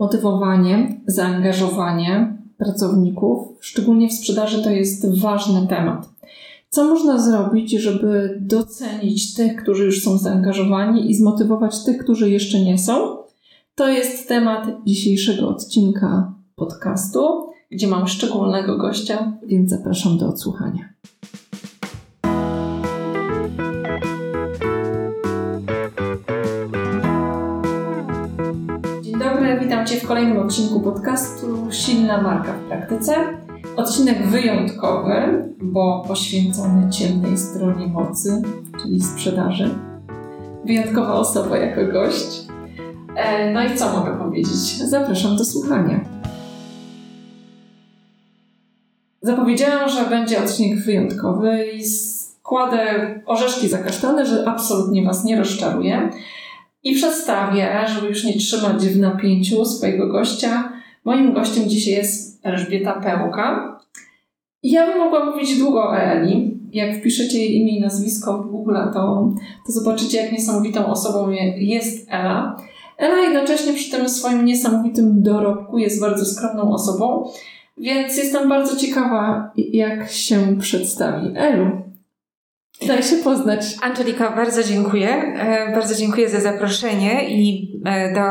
Motywowanie, zaangażowanie pracowników, szczególnie w sprzedaży, to jest ważny temat. Co można zrobić, żeby docenić tych, którzy już są zaangażowani i zmotywować tych, którzy jeszcze nie są? To jest temat dzisiejszego odcinka podcastu, gdzie mam szczególnego gościa, więc zapraszam do odsłuchania. Cię w kolejnym odcinku podcastu Silna Marka w Praktyce. Odcinek wyjątkowy, bo poświęcony ciemnej stronie mocy, czyli sprzedaży. Wyjątkowa osoba jako gość. E, no i co mogę powiedzieć? Zapraszam do słuchania. Zapowiedziałam, że będzie odcinek wyjątkowy i składę orzeszki zakasztane, że absolutnie Was nie rozczaruję. I przedstawię, żeby już nie trzymać w napięciu swojego gościa. Moim gościem dzisiaj jest Elżbieta Pełka. Ja bym mogła mówić długo o Eli. Jak wpiszecie jej imię i nazwisko w Google, to, to zobaczycie, jak niesamowitą osobą jest Ela. Ela jednocześnie przy tym swoim niesamowitym dorobku jest bardzo skromną osobą, więc jestem bardzo ciekawa, jak się przedstawi. Elu, Daj się poznać. Angelika, bardzo dziękuję. E, bardzo dziękuję za zaproszenie i e, do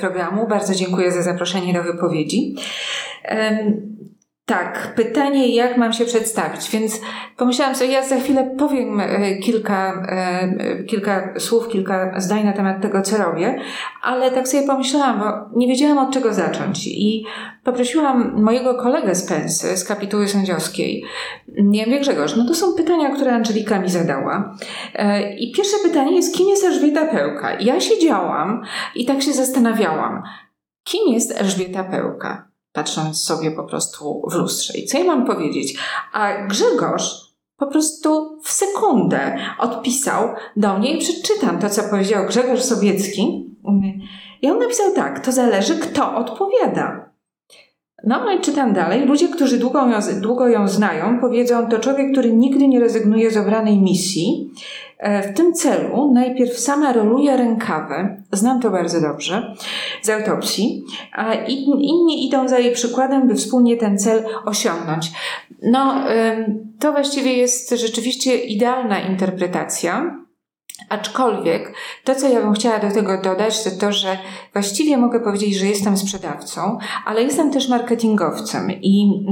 programu. Bardzo dziękuję za zaproszenie do wypowiedzi. Tak, pytanie, jak mam się przedstawić, więc pomyślałam sobie, ja za chwilę powiem e, kilka, e, kilka słów, kilka zdań na temat tego, co robię, ale tak sobie pomyślałam, bo nie wiedziałam od czego zacząć i poprosiłam mojego kolegę z pensy, z kapituły sędziowskiej. Nie wiem, Grzegorz, no to są pytania, które Angelika mi zadała. E, I pierwsze pytanie jest, kim jest Elżbieta Pełka? Ja siedziałam i tak się zastanawiałam, kim jest Elżbieta Pełka? Patrząc sobie po prostu w lustrze. I co ja mam powiedzieć? A Grzegorz po prostu w sekundę odpisał do mnie i przeczytam to, co powiedział Grzegorz Sobiecki. I on napisał tak, to zależy, kto odpowiada. No i czytam dalej. Ludzie, którzy długo ją, długo ją znają, powiedzą, to człowiek, który nigdy nie rezygnuje z obranej misji. E, w tym celu najpierw sama roluje rękawy, znam to bardzo dobrze, z autopsji, a inni idą za jej przykładem, by wspólnie ten cel osiągnąć. No, to właściwie jest rzeczywiście idealna interpretacja. Aczkolwiek to, co ja bym chciała do tego dodać, to to, że właściwie mogę powiedzieć, że jestem sprzedawcą, ale jestem też marketingowcem i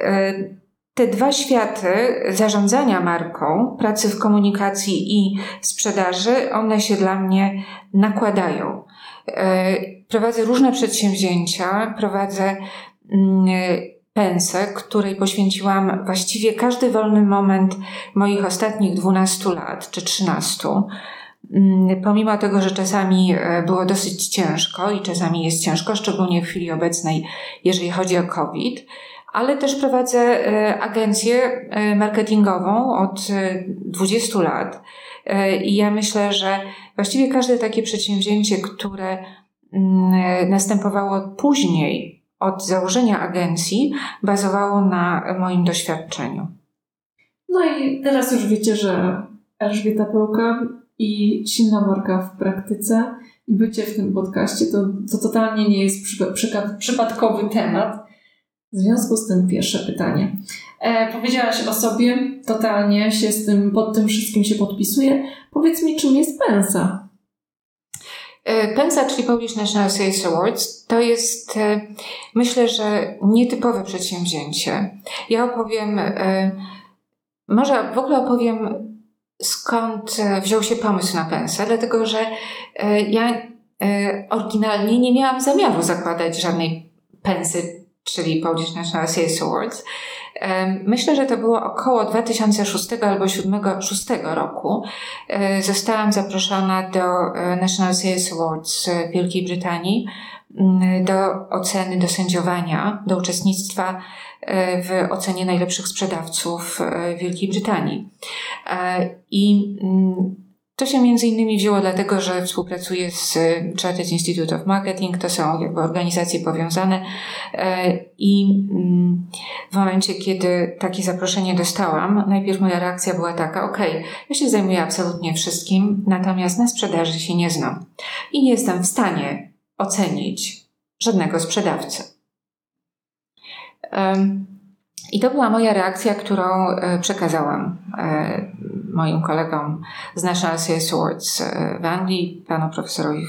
e, te dwa światy zarządzania marką, pracy w komunikacji i sprzedaży, one się dla mnie nakładają. E, prowadzę różne przedsięwzięcia, prowadzę mm, pensę, której poświęciłam właściwie każdy wolny moment moich ostatnich 12 lat czy 13. Mm, pomimo tego, że czasami e, było dosyć ciężko i czasami jest ciężko, szczególnie w chwili obecnej, jeżeli chodzi o COVID, ale też prowadzę e, agencję e, marketingową od 20 lat. I ja myślę, że właściwie każde takie przedsięwzięcie, które mm, następowało później, od założenia agencji bazowało na moim doświadczeniu. No i teraz już wiecie, że Elżbieta Pełka i silna marka w praktyce i bycie w tym podcaście to, to totalnie nie jest przy, przy, przypadkowy temat. W związku z tym pierwsze pytanie. E, powiedziałaś o sobie, totalnie się z tym, pod tym wszystkim się podpisuję. Powiedz mi, czym jest pensa? E, PENSA, czyli Polish National Sales Awards, to jest, e, myślę, że nietypowe przedsięwzięcie. Ja opowiem, e, może w ogóle opowiem, skąd wziął się pomysł na PENSA, dlatego że ja oryginalnie nie miałam zamiaru zakładać żadnej pensy, czyli Polish National Sales Awards. Myślę, że to było około 2006 albo 2006 roku. E, zostałam zaproszona do e, National Sales Awards w Wielkiej Brytanii do oceny, do sędziowania, do uczestnictwa e, w ocenie najlepszych sprzedawców Wielkiej Brytanii. I to się między innymi wzięło dlatego, że współpracuję z Chartered Institute of Marketing, to są jakby organizacje powiązane e, i mm, w momencie, kiedy takie zaproszenie dostałam, najpierw moja reakcja była taka, ok, ja się zajmuję absolutnie wszystkim, natomiast na sprzedaży się nie znam i nie jestem w stanie ocenić żadnego sprzedawcy. I to była moja reakcja, którą e, przekazałam e, moim kolegom z National Sales Awards e, w Anglii, panu profesorowi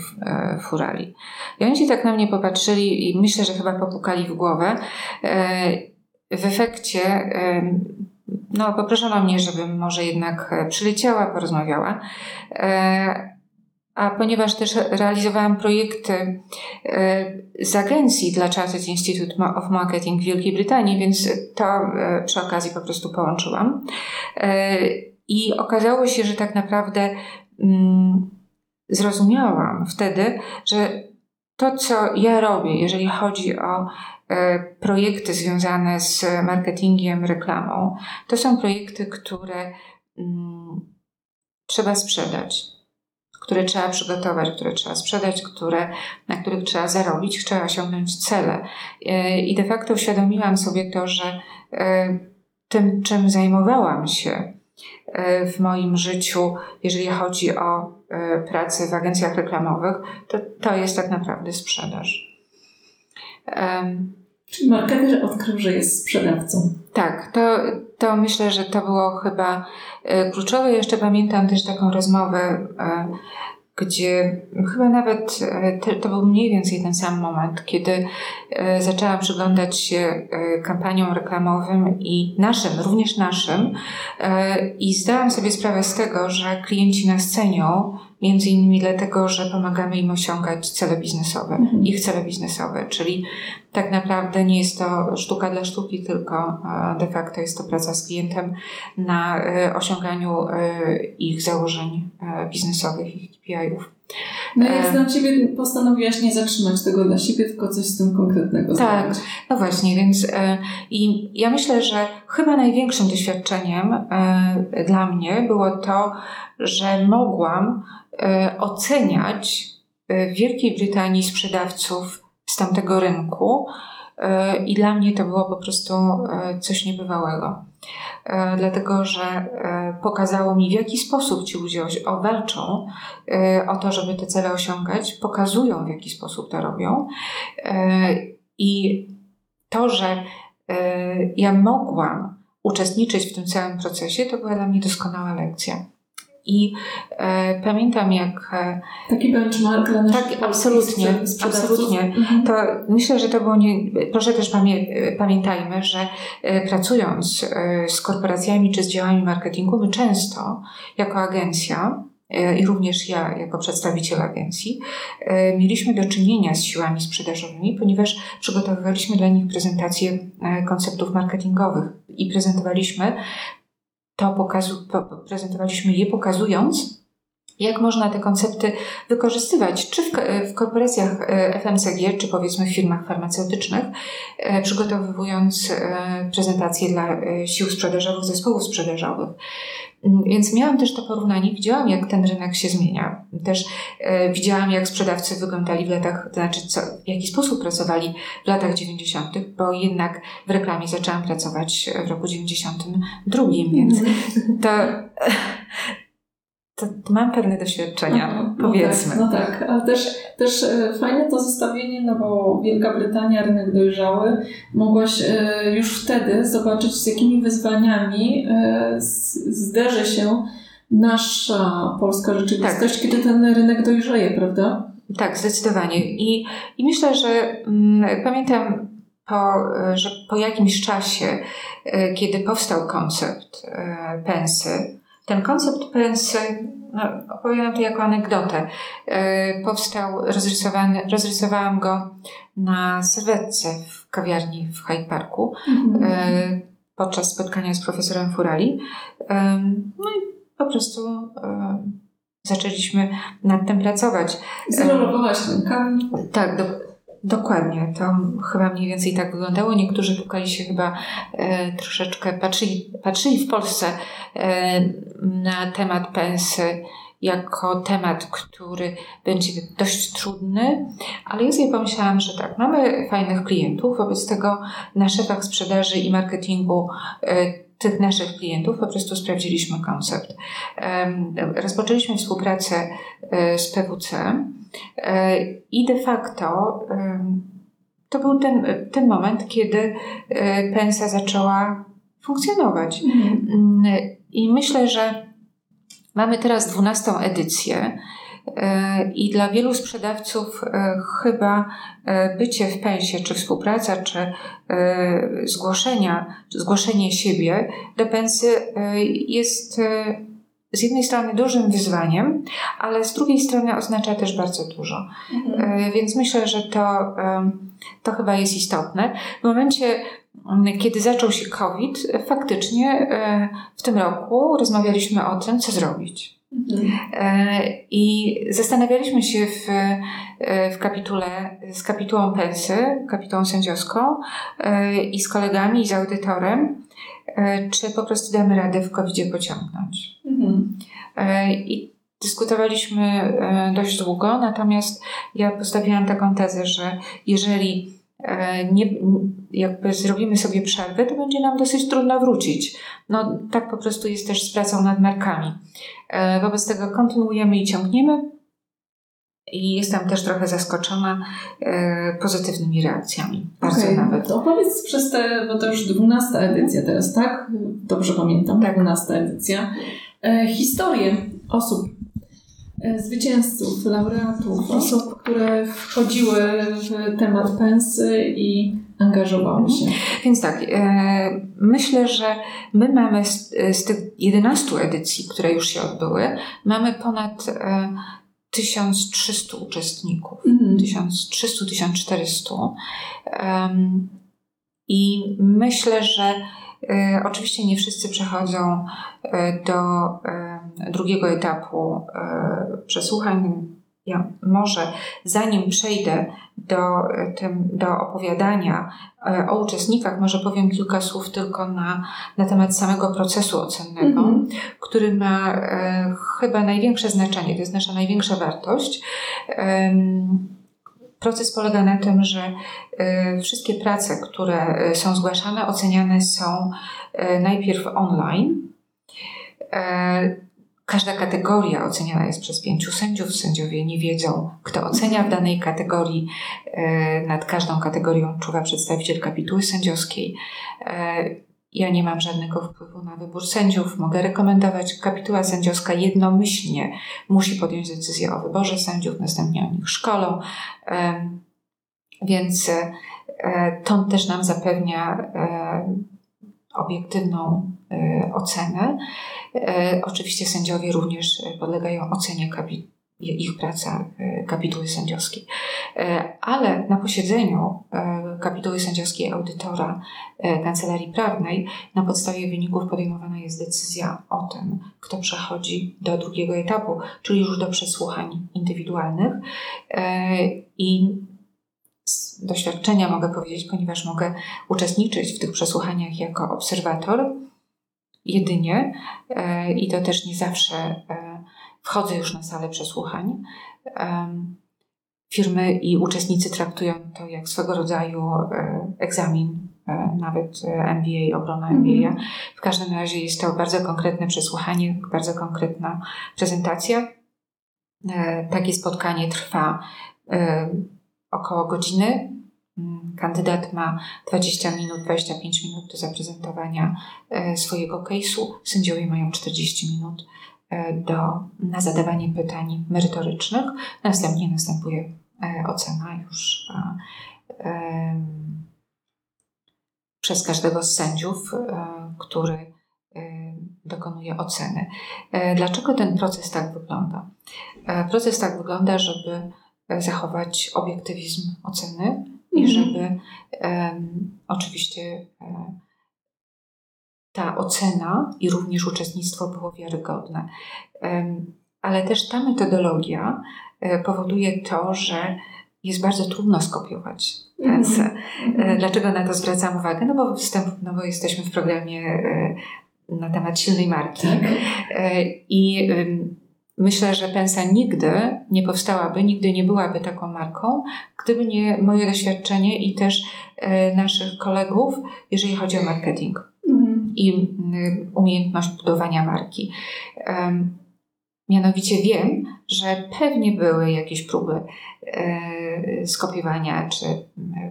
Furali. I oni się tak na mnie popatrzyli i myślę, że chyba popukali w głowę. W efekcie no, poproszono mnie, żebym może jednak przyleciała, porozmawiała a ponieważ też realizowałam projekty e, z agencji dla Chartered Institute of Marketing w Wielkiej Brytanii, więc to e, przy okazji po prostu połączyłam. E, I okazało się, że tak naprawdę mm, zrozumiałam wtedy, że to, co ja robię, jeżeli chodzi o projekty związane z marketingiem, reklamą, to są projekty, które mm, trzeba sprzedać które trzeba przygotować, które trzeba sprzedać, które, na których trzeba zarobić, trzeba osiągnąć cele. E, I de facto uświadomiłam sobie to, że e, tym, czym zajmowałam się e, w moim życiu, jeżeli chodzi o pracę w agencjach reklamowych, to, to jest tak naprawdę sprzedaż. Czyli marketer odkrył, że jest sprzedawcą. Tak, to, to myślę, że to było chyba e, kluczowe. Jeszcze pamiętam też taką rozmowę, e, gdzie chyba nawet e, to był mniej więcej ten sam moment, kiedy zaczęłam przyglądać się kampaniom reklamowym i naszym, również naszym, i zdałam sobie sprawę z tego, że klienci nas cenią Między innymi dlatego, że pomagamy im osiągać cele biznesowe, mhm. ich cele biznesowe, czyli tak naprawdę nie jest to sztuka dla sztuki, tylko de facto jest to praca z klientem na e, osiąganiu e, ich założeń e, biznesowych, ich KPI-ów. No jak znam Ciebie, postanowiłaś nie zatrzymać tego dla siebie, tylko coś z tym konkretnego tak, zrobić. Tak, no właśnie, więc i ja myślę, że chyba największym doświadczeniem dla mnie było to, że mogłam E, oceniać e, w Wielkiej Brytanii sprzedawców z tamtego rynku e, i dla mnie to było po prostu coś niebywałego. Dlatego, że pokazało mi, w jaki sposób ci ludzie walczą o to, żeby te cele osiągać, pokazują, w jaki sposób to robią. I to, że ja mogłam uczestniczyć w tym całym procesie, to była dla mnie doskonała lekcja. I e, pamiętam, jak. E, Taki benchmark dla Tak, absolutnie. absolutnie. Mhm. To myślę, że to było nie. Proszę też pamię, pamiętajmy, że e, pracując e, z korporacjami czy z działami marketingu, my często jako agencja e, i również ja, jako przedstawiciel agencji, e, mieliśmy do czynienia z siłami sprzedażowymi, ponieważ przygotowywaliśmy dla nich prezentacje konceptów marketingowych i prezentowaliśmy to pokazu, prezentowaliśmy je pokazując, jak można te koncepty wykorzystywać, czy w, w korporacjach e, FMCG, czy powiedzmy w firmach farmaceutycznych, e, przygotowując e, prezentacje dla sił sprzedażowych, zespołów sprzedażowych. Mm, więc miałam też to porównanie, widziałam jak ten rynek się zmienia. Też widziałam jak sprzedawcy wyglądali w latach, to znaczy co, w jaki sposób pracowali w latach 90., bo jednak w reklamie zaczęłam pracować w roku 92, więc to to, mam pewne doświadczenia, Aha, powiedzmy. No tak, no tak, ale też, też e, fajne to zestawienie, no bo Wielka Brytania, rynek dojrzały, mogłaś e, już wtedy zobaczyć, z jakimi wyzwaniami e, zderzy się nasza polska rzeczywistość, tak. kiedy ten rynek dojrzeje, prawda? Tak, zdecydowanie. I, i myślę, że mm, pamiętam po, że po jakimś czasie, kiedy powstał koncept pensy, ten koncept pensy, no, opowiadam to jako anegdotę, e, powstał, rozrysowany, rozrysowałam go na serwetce w kawiarni w Hyde Parku mm -hmm. podczas spotkania z profesorem Furali. E, no i po prostu zaczęliśmy nad tym pracować. Zrolowałaś rękami. Tak, do, Dokładnie, to chyba mniej więcej tak wyglądało. Niektórzy pukali się chyba e, troszeczkę, patrzyli, patrzyli w Polsce e, na temat pensy jako temat, który będzie dość trudny, ale ja sobie pomyślałam, że tak, mamy fajnych klientów, wobec tego na szefach sprzedaży i marketingu e, tych naszych klientów po prostu sprawdziliśmy koncept. Rozpoczęliśmy współpracę e, z PWC i de facto to był ten, ten moment, kiedy pensa zaczęła funkcjonować. Mhm. Mm, I myślę, że mamy teraz dwunastą edycję. I dla wielu sprzedawców chyba bycie w pensie, czy współpraca, czy zgłoszenia, czy zgłoszenie siebie do pensy jest z jednej strony dużym wyzwaniem, ale z drugiej strony oznacza też bardzo dużo. Mhm. E, więc myślę, że to, to chyba jest istotne. W momencie, kiedy zaczął się COVID, faktycznie e, w tym roku rozmawialiśmy o tym, co zrobić. Mhm. E, I zastanawialiśmy się w, w kapitule z kapitułą pensy, kapitułą sędziowską i z kolegami, i z audytorem, czy po prostu damy radę w covid pociągnąć. Mhm. E, I dyskutowaliśmy e, dość długo, natomiast ja postawiłam taką tezę, że jeżeli nie, jakby zrobimy sobie przerwę, to będzie nam dosyć trudno wrócić. No tak po prostu jest też z pracą nad markami. Wobec tego kontynuujemy i ciągniemy. I jestem też trochę zaskoczona e, pozytywnymi reakcjami. Bardzo okay. nawet. To opowiedz przez te, bo to już dwunasta edycja teraz, tak? Dobrze pamiętam, tak. dwunasta edycja. E, historię osób, e, zwycięzców, laureatów, osób, które wchodziły w temat pensy i angażowały się. Mhm. Więc tak, e, myślę, że my mamy z, z tych 11 edycji, które już się odbyły, mamy ponad e, 1300 uczestników, mm. 1300-1400. Um, I myślę, że y, oczywiście nie wszyscy przechodzą y, do drugiego etapu przesłuchań. Ja może zanim przejdę do, tym, do opowiadania e, o uczestnikach, może powiem kilka słów tylko na, na temat samego procesu ocennego, mm -hmm. który ma e, chyba największe znaczenie, to jest nasza największa wartość. Proces polega na tym, że e, wszystkie prace, które e, są zgłaszane, oceniane są najpierw online Każda kategoria oceniana jest przez pięciu sędziów. Sędziowie nie wiedzą, kto ocenia w danej kategorii. E, nad każdą kategorią czuwa przedstawiciel kapituły sędziowskiej. E, ja nie mam żadnego wpływu na wybór sędziów. Mogę rekomendować. Kapituła sędziowska jednomyślnie musi podjąć decyzję o wyborze sędziów, następnie o nich szkolą. E, więc to też nam zapewnia obiektywną ocenę. E, oczywiście sędziowie również e, podlegają ocenie ich praca e, kapituły sędziowskiej. Ale na posiedzeniu kapituły sędziowskiej audytora kancelarii prawnej na podstawie wyników podejmowana jest decyzja o tym, kto przechodzi do drugiego etapu, czyli już do przesłuchań indywidualnych. I z doświadczenia mogę powiedzieć, ponieważ mogę uczestniczyć w tych przesłuchaniach jako obserwator, jedynie e, i to też nie zawsze e, wchodzę już na salę przesłuchań. Firmy i uczestnicy traktują to jak swego rodzaju e, egzamin, nawet MBA, obrona MBA. Mhm. W każdym razie jest to bardzo konkretne przesłuchanie, bardzo konkretna prezentacja. Takie spotkanie trwa około godziny. Mm, kandydat ma 20 minut, 25 minut do zaprezentowania e, swojego case'u. Sędziowie mają 40 minut e, do, na zadawanie pytań merytorycznych. Następnie następuje e, ocena już przez każdego z sędziów, który dokonuje oceny. Dlaczego ten proces tak wygląda? Proces tak wygląda, żeby zachować obiektywizm oceny, i mhm. żeby um, oczywiście um, ta ocena i również uczestnictwo było wiarygodne. Um, ale też ta metodologia um, powoduje to, że jest bardzo trudno skopiować pensę. Mm-hmm. Dlaczego na to zwracam uwagę? No bo, wstęp, no bo jesteśmy w programie na temat silnej marki. Tak. I Myślę, że Pensa nigdy nie powstałaby, nigdy nie byłaby taką marką, gdyby nie moje doświadczenie i też e, naszych kolegów, jeżeli chodzi o marketing mhm. i umiejętność budowania marki. Mianowicie wiem, że pewnie były jakieś próby e, skopiowania czy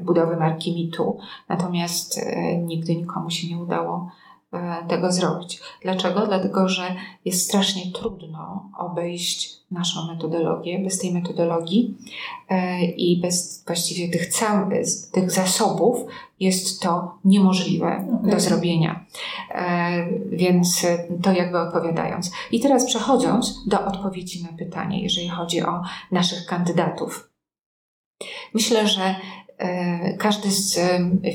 budowy marki mitu, natomiast nigdy nikomu się nie udało tego zrobić. Dlaczego? Dlatego, że jest strasznie trudno obejść naszą metodologię. Bez tej metodologii i bez właściwie tych, całych, tych zasobów jest to niemożliwe okay. do zrobienia. Więc to jakby odpowiadając. I teraz przechodząc do odpowiedzi na pytanie, jeżeli chodzi o naszych kandydatów. Myślę, że każdy z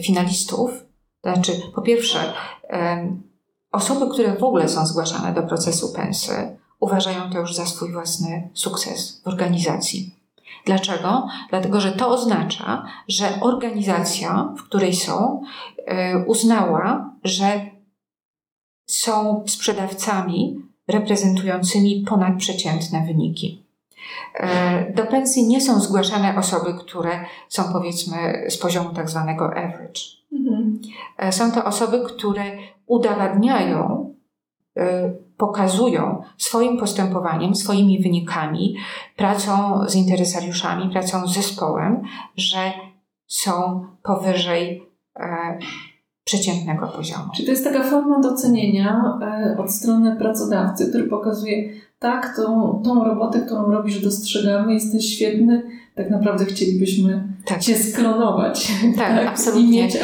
finalistów to znaczy, po pierwsze, osoby, które w ogóle są zgłaszane do procesu pensy, uważają to już za swój własny sukces w organizacji. Dlaczego? Dlatego, że to oznacza, że organizacja, w której są, e, uznała, że są sprzedawcami reprezentującymi ponadprzeciętne wyniki. E, do pensji nie są zgłaszane osoby, które są powiedzmy z poziomu tak zwanego average. Mhm. E, są to osoby, które udowadniają, e, pokazują swoim postępowaniem, swoimi wynikami, pracą z interesariuszami, pracą z zespołem, że są powyżej przeciętnego poziomu. Czyli to jest taka forma docenienia od strony pracodawcy, który pokazuje, tak, tą, tą robotę, którą robisz, dostrzegamy, jesteś świetny, tak naprawdę chcielibyśmy tak. Cię sklonować. Tak, tak? absolutnie. I mieć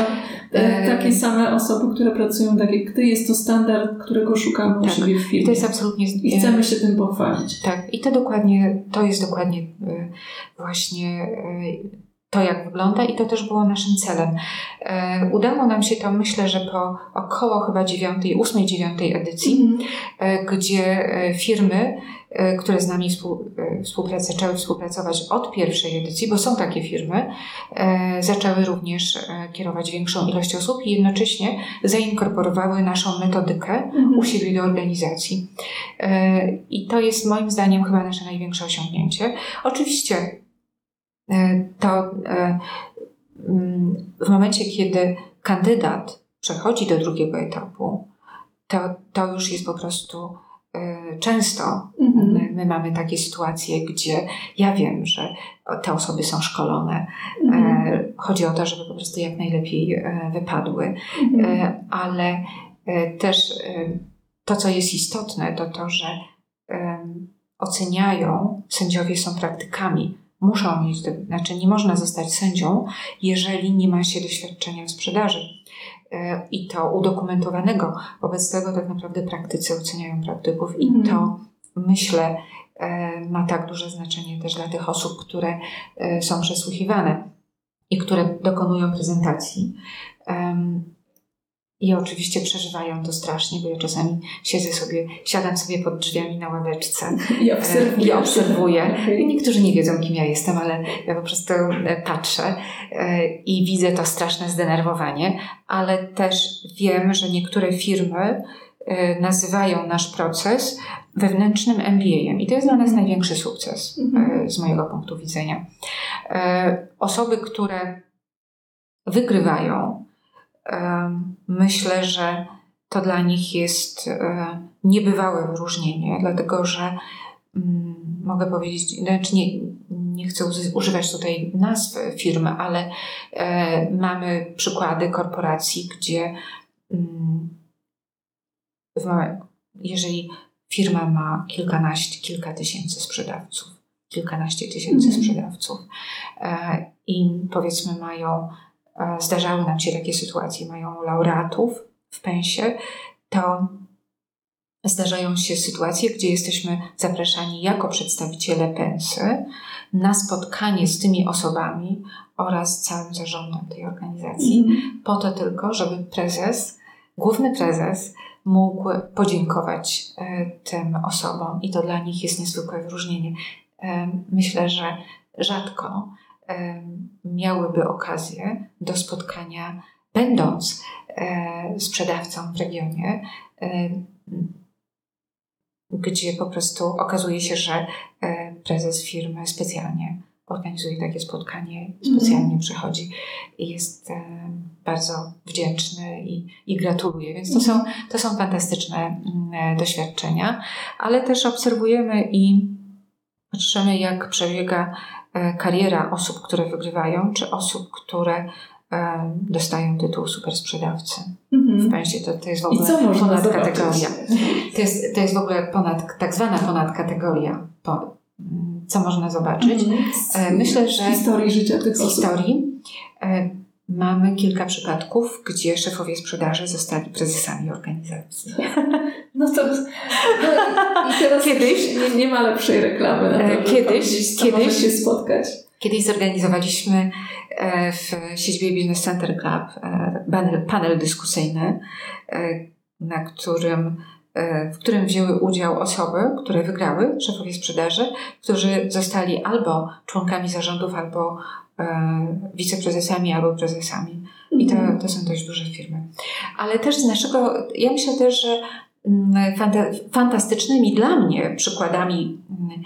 e, takie same osoby, które pracują tak jak Ty. Jest to standard, którego szukamy tak. u siebie w firmie. To jest absolutnie... I chcemy się tym pochwalić. Tak, i to dokładnie, to jest dokładnie e, właśnie e, to, jak wygląda, i to też było naszym celem. E, udało nam się to, myślę, że po około chyba dziewiątej, ósmej, dziewiątej edycji, mm. gdzie e, firmy, które z nami współ, e, współprac, zaczęły współpracować od pierwszej edycji, bo są takie firmy, zaczęły również kierować większą ilość osób i jednocześnie zainkorporowały naszą metodykę mm. u siebie do organizacji. I to jest moim zdaniem chyba nasze największe osiągnięcie. Oczywiście to e, mm, w momencie, kiedy kandydat przechodzi do drugiego etapu, to, to już jest po prostu e, często. Mhm. My, my, mamy takie sytuacje, gdzie ja wiem, że te osoby są szkolone. Mhm. Chodzi o to, żeby po prostu jak najlepiej wypadły, mhm. ale też to, co jest istotne, to to, że oceniają, sędziowie są praktykami muszą mieć, znaczy nie można zostać sędzią, jeżeli nie ma się doświadczenia w sprzedaży e, i to udokumentowanego. Wobec tego tak naprawdę praktycy oceniają praktyków i mm. to myślę e, ma tak duże znaczenie też dla tych osób, które e, są przesłuchiwane i które dokonują prezentacji. I oczywiście przeżywają to strasznie, bo ja czasami siedzę sobie, siadam sobie pod drzwiami na ławeczce i obserwuję. I obserwuję. Niektórzy nie wiedzą, kim ja jestem, ale ja po prostu e, patrzę e, i widzę to straszne zdenerwowanie, ale też wiem, że niektóre firmy e, nazywają nasz proces wewnętrznym MBA-em. I to jest dla nas największy sukces mhm. z mojego punktu widzenia. Osoby, które wygrywają, myślę, że to dla nich jest e, niebywałe wyróżnienie, dlatego że mm, mogę powiedzieć, znaczy nie, nie chcę używać tutaj nazw firmy, ale e, mamy przykłady korporacji, gdzie mm, jeżeli firma ma kilkanaście, kilka tysięcy sprzedawców, kilkanaście tysięcy mm. sprzedawców e, i powiedzmy mają zdarzały nam się takie sytuacje, mają laureatów w pensie, to zdarzają się sytuacje, gdzie jesteśmy zapraszani jako przedstawiciele pensy na spotkanie z tymi osobami oraz całym zarządem tej organizacji, mm. po to tylko, żeby prezes, główny prezes mógł podziękować e, tym osobom i to dla nich jest niezwykłe wyróżnienie. E, myślę, że rzadko miałyby okazję do spotkania, będąc e, sprzedawcą w regionie, gdzie po prostu okazuje się, że e, prezes firmy specjalnie organizuje takie spotkanie, specjalnie mm. przychodzi i jest bardzo wdzięczny i, i gratuluje. Więc to są, to są fantastyczne mm, doświadczenia, ale też obserwujemy i patrzymy, jak przebiega kariera osób, które wygrywają, czy osób, które dostają tytuł super sprzedawcy. Mhm. W państwie to, to jest w ogóle ponad kategoria. To jest, to jest w ogóle ponad, tak zwana ponad kategoria. Po, co można zobaczyć? Mhm. Myślę, że. Z historii życia tych osób. historii. Mamy kilka przypadków, gdzie szefowie sprzedaży zostali prezesami organizacji. No to. No i teraz kiedyś nie, nie ma lepszej reklamy na to, kiedyś, kiedyś się spotkać. Kiedyś zorganizowaliśmy e, w siedzibie Business Center Club e, panel dyskusyjny, e, na którym, w którym wzięły udział osoby, które wygrały, szefowie sprzedaży, którzy zostali albo członkami zarządów, albo wiceprezesami, albo prezesami. I to, mhm. to są dość duże firmy. Ale też z naszego, ja myślę też, że fantastycznymi dla mnie przykładami mm,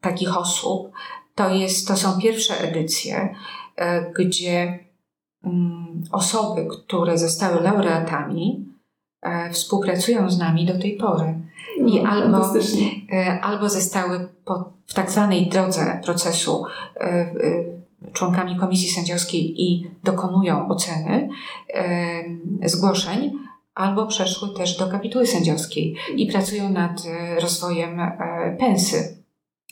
takich osób to, jest, to są pierwsze edycje, e, gdzie mm, osoby, które zostały laureatami, e, współpracują z nami do tej pory. I no, albo, albo zostały po, w tak zwanej drodze procesu członkami komisji sędziowskiej i dokonują oceny zgłoszeń, albo przeszły też do kapituły sędziowskiej i pracują nad rozwojem pensy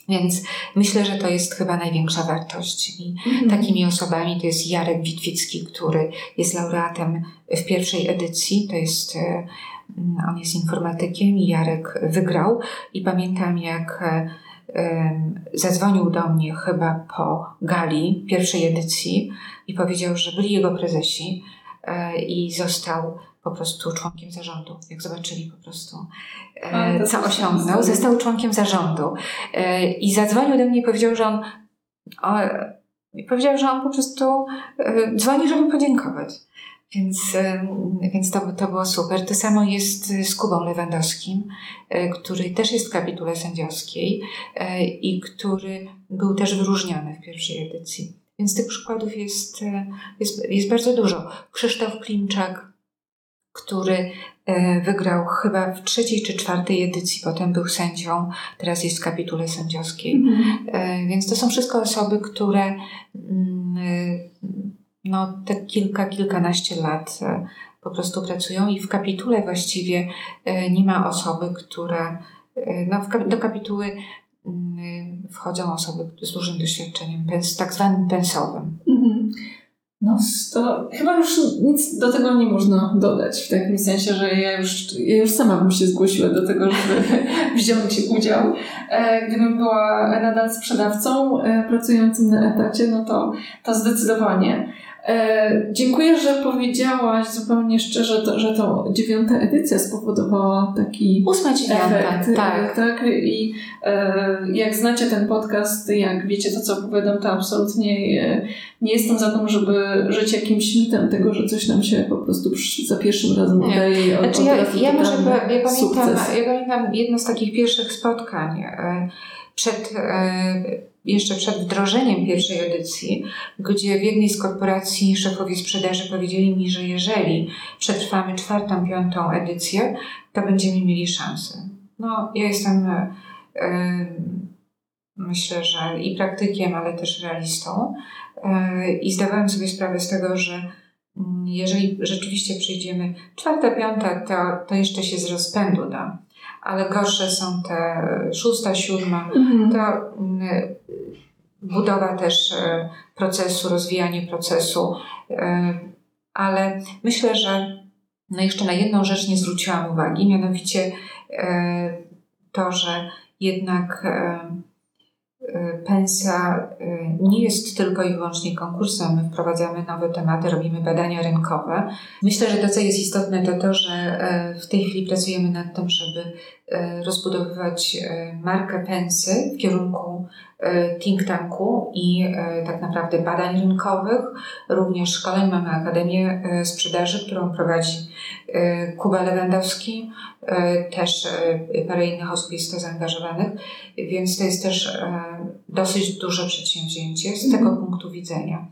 więc myślę, że to jest chyba największa wartość. I mhm. takimi osobami to jest Jarek Witwicki, który jest laureatem w pierwszej edycji. To jest, e, on jest informatykiem i Jarek wygrał. I pamiętam, jak e, zadzwonił do mnie chyba po gali pierwszej edycji i powiedział, że byli jego prezesi e, i został po prostu członkiem zarządu, jak zobaczyli po prostu, e, co osiągnął. Został członkiem zarządu e, i zadzwonił do mnie i powiedział, że on, o, powiedział, że on po prostu e, dzwoni, żeby podziękować. Więc, e, więc to, to było super. To samo jest z Kubą Lewandowskim, e, który też jest w kapitule sędziowskiej e, i który był też wyróżniony w pierwszej edycji. Więc tych przykładów jest, jest, jest bardzo dużo. Krzysztof Klimczak, który e, wygrał chyba w trzeciej czy czwartej edycji, potem był sędzią, teraz jest w kapitule sędziowskiej. Mm. Więc to są wszystko osoby, które mm, e, no, te kilka, kilkanaście lat po prostu pracują i w kapitule właściwie nie ma osoby, która no, do kapituły mm, wchodzą osoby z dużym doświadczeniem, tak zwanym pensowym. Mm. No, to chyba już nic do tego nie można dodać, w takim sensie, że ja już, ja już sama bym się zgłosiła do tego, żeby wziąć udział. E, gdybym była nadal sprzedawcą e, pracującym na etacie, no to, to zdecydowanie. E, dziękuję, że powiedziałaś zupełnie szczerze, to, że to dziewiąta edycja spowodowała taki Ósma dziewiąta, efekt. Tak. tak. I e, jak znacie ten podcast, jak wiecie to, co opowiadam, to absolutnie e, nie jestem za tym, żeby żyć jakimś mitem tego, że coś nam się po prostu przy, za pierwszym razem udaje. Nie. Znaczy ja, ja może ja pamiętam, ja pamiętam jedno z takich pierwszych spotkań e, przed e, jeszcze przed wdrożeniem pierwszej edycji, gdzie w jednej z korporacji szefowie sprzedaży powiedzieli mi, że jeżeli przetrwamy czwartą, piątą edycję, to będziemy mieli szansę. No, ja jestem, yy, myślę, że i praktykiem, ale też realistą i zdawałam sobie sprawę z tego, że mm, jeżeli rzeczywiście przyjdziemy czwarta, piąta, to, to jeszcze się z rozpędu da ale gorsze są te szósta, siódma, mhm. to mm, budowa też e, procesu, rozwijanie procesu, e, ale myślę, że no jeszcze na jedną rzecz nie zwróciłam uwagi, mianowicie to, że jednak Pensja y, nie jest tylko i wyłącznie konkursem. My wprowadzamy nowe tematy, robimy badania rynkowe. Myślę, że to, co jest istotne, to to, że e, w tej chwili pracujemy nad tym, żeby e, rozbudowywać e, markę pensy w kierunku think tanku i tak naprawdę badań rynkowych, również szkoleń. Mamy Akademię Sprzedaży, którą prowadzi Kuba Lewandowski, też parę innych osób jest to zaangażowanych, więc to jest też dosyć duże przedsięwzięcie z tego mm. punktu widzenia.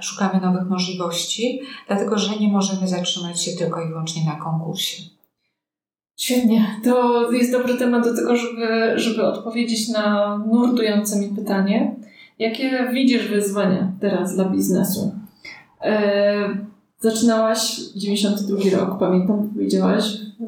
Szukamy nowych możliwości, dlatego że nie możemy zatrzymać się tylko i wyłącznie na konkursie. Świetnie. To jest dobry temat do tego, żeby, żeby odpowiedzieć na nurtujące mi pytanie. Jakie widzisz wyzwania teraz dla biznesu? E, zaczynałaś 92 rok, pamiętam, powiedziałaś,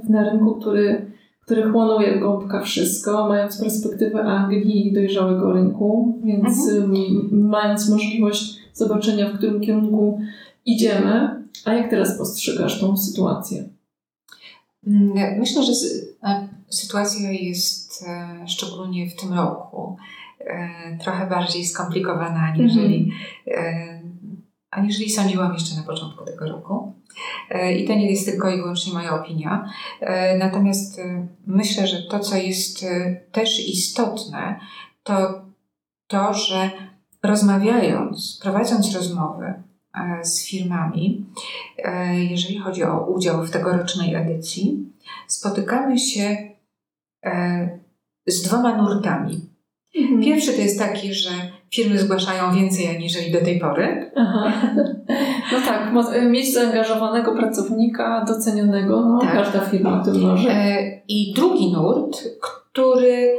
na rynku, który, który chłonął jak gąbka wszystko, mając perspektywę Anglii i dojrzałego rynku, więc mhm. mając możliwość zobaczenia, w którym kierunku idziemy. A jak teraz postrzegasz tą sytuację? Mm, myślę, że sytuacja jest e, szczególnie w tym roku e, trochę bardziej skomplikowana aniżeli, mm-hmm. aniżeli sądziłam jeszcze na początku tego roku. I to nie jest tylko i wyłącznie moja opinia. Natomiast myślę, że to, co jest też istotne, to to, że rozmawiając, prowadząc rozmowy z firmami, jeżeli chodzi o udział w tegorocznej edycji, spotykamy się z dwoma nurtami. Mhm. Pierwszy to jest taki, że firmy zgłaszają więcej aniżeli do tej pory. Aha. No tak, mieć zaangażowanego pracownika, docenionego, no tak. każda firma tym może. I drugi nurt, który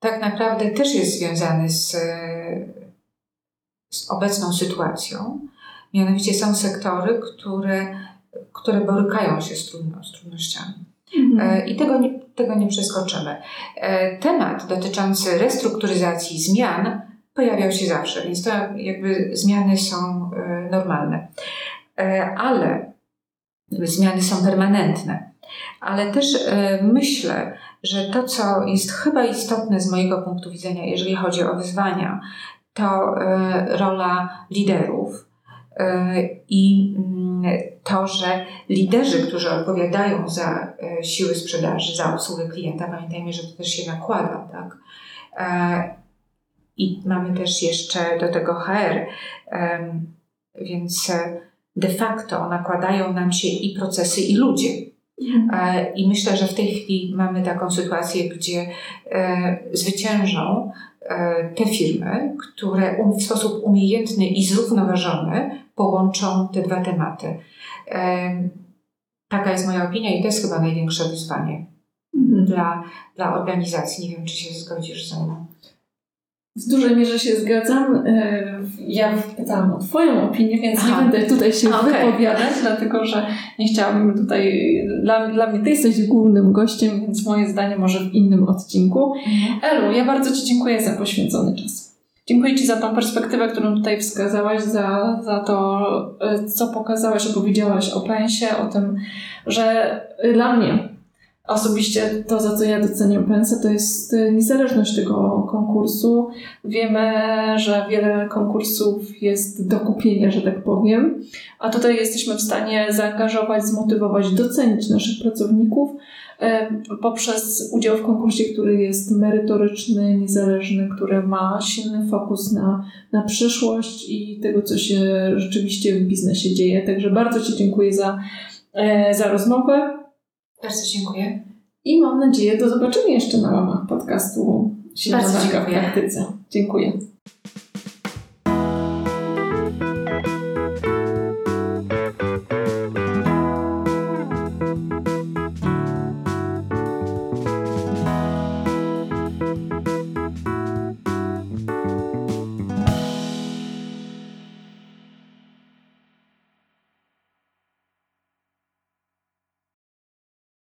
tak naprawdę też jest związany z, z obecną sytuacją. Mianowicie są sektory, które, które borykają się z, trudno, z trudnościami. Mhm. E, I tego nie, tego nie przeskoczymy. E, temat dotyczący restrukturyzacji, zmian pojawiał się zawsze, więc to jakby zmiany są e, normalne. Ale zmiany są permanentne. Ale też myślę, że to, co jest chyba istotne z mojego punktu widzenia, jeżeli chodzi o wyzwania, to rola liderów i mm, to, że liderzy, którzy odpowiadają za e, siły sprzedaży, za obsługę klienta, pamiętajmy, że to też się nakłada, tak? I mamy też jeszcze do tego HR, więc de facto nakładają nam się i procesy, i ludzie. E, I myślę, że w tej chwili mamy taką sytuację, gdzie e, zwyciężą e, te firmy, które um, w sposób umiejętny i zrównoważony połączą te dwa tematy. Taka jest moja opinia i to jest chyba największe wyzwanie mhm. dla, dla organizacji. Nie wiem, czy się zgodzisz ze mną. W dużej mierze się zgadzam. E, ja pytałam o Twoją opinię, więc Aha. nie będę tutaj się okay. wypowiadać, dlatego że nie chciałabym tutaj. Dla, dla mnie Ty jesteś głównym gościem, więc moje zdanie może w innym odcinku. Mhm. Elu, ja bardzo Ci dziękuję za poświęcony czas. Dziękuję Ci za tą perspektywę, którą tutaj wskazałaś, za, za to, e, co pokazałaś, opowiedziałaś o pensie, o tym, że dla mnie Osobiście to, za co ja doceniam pensę, to jest niezależność tego konkursu. Wiemy, że wiele konkursów jest do kupienia, że tak powiem, a tutaj jesteśmy w stanie zaangażować, zmotywować, docenić naszych pracowników y, poprzez udział w konkursie, który jest merytoryczny, niezależny, który ma silny fokus na, na przyszłość i tego, co się rzeczywiście w biznesie dzieje. Także bardzo Ci dziękuję za, y, za rozmowę. Bardzo dziękuję. I mam nadzieję do zobaczenia jeszcze na łamach podcastu Śniadanka w praktyce. Dziękuję.